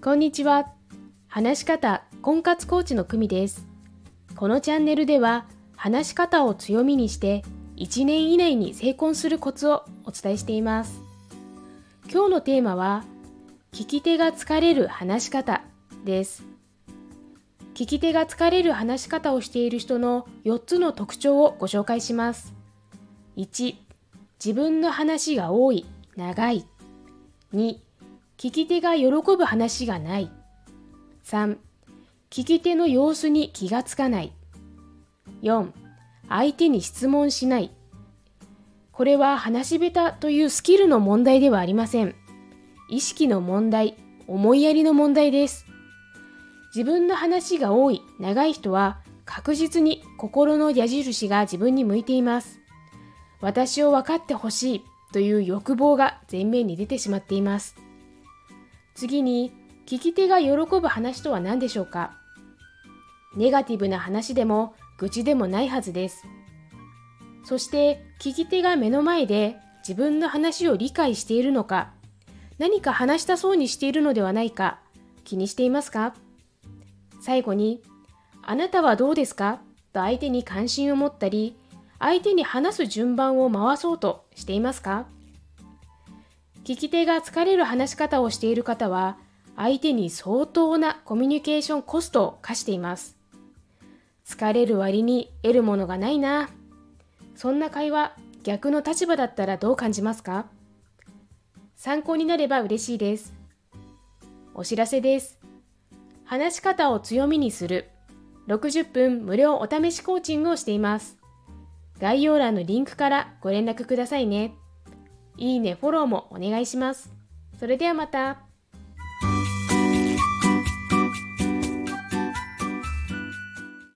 こんにちは。話し方婚活コーチの久美です。このチャンネルでは話し方を強みにして1年以内に成婚するコツをお伝えしています。今日のテーマは聞き手が疲れる話し方です。聞き手が疲れる話し方をしている人の4つの特徴をご紹介します。1、自分の話が多い、長い。2、聞き手が喜ぶ話がない。3、聞き手の様子に気がつかない。4、相手に質問しない。これは話し下手というスキルの問題ではありません。意識の問題、思いやりの問題です。自分の話が多い、長い人は確実に心の矢印が自分に向いています。私を分かってほしいという欲望が前面に出てしまっています。次に、聞き手が喜ぶ話とは何でしょうか？ネガティブな話でも愚痴でもないはずです。そして、聞き手が目の前で自分の話を理解しているのか、何か話したそうにしているのではないか、気にしていますか？最後に、あなたはどうですか？と相手に関心を持ったり、相手に話す順番を回そうとしていますか？聞き手が疲れる話し方をしている方は、相手に相当なコミュニケーションコストを課しています。疲れる割に得るものがないな。そんな会話、逆の立場だったらどう感じますか？参考になれば嬉しいです。お知らせです。話し方を強みにする60分無料お試しコーチングをしています。概要欄のリンクからご連絡くださいね。いいね、フォローもお願いします。それではまた。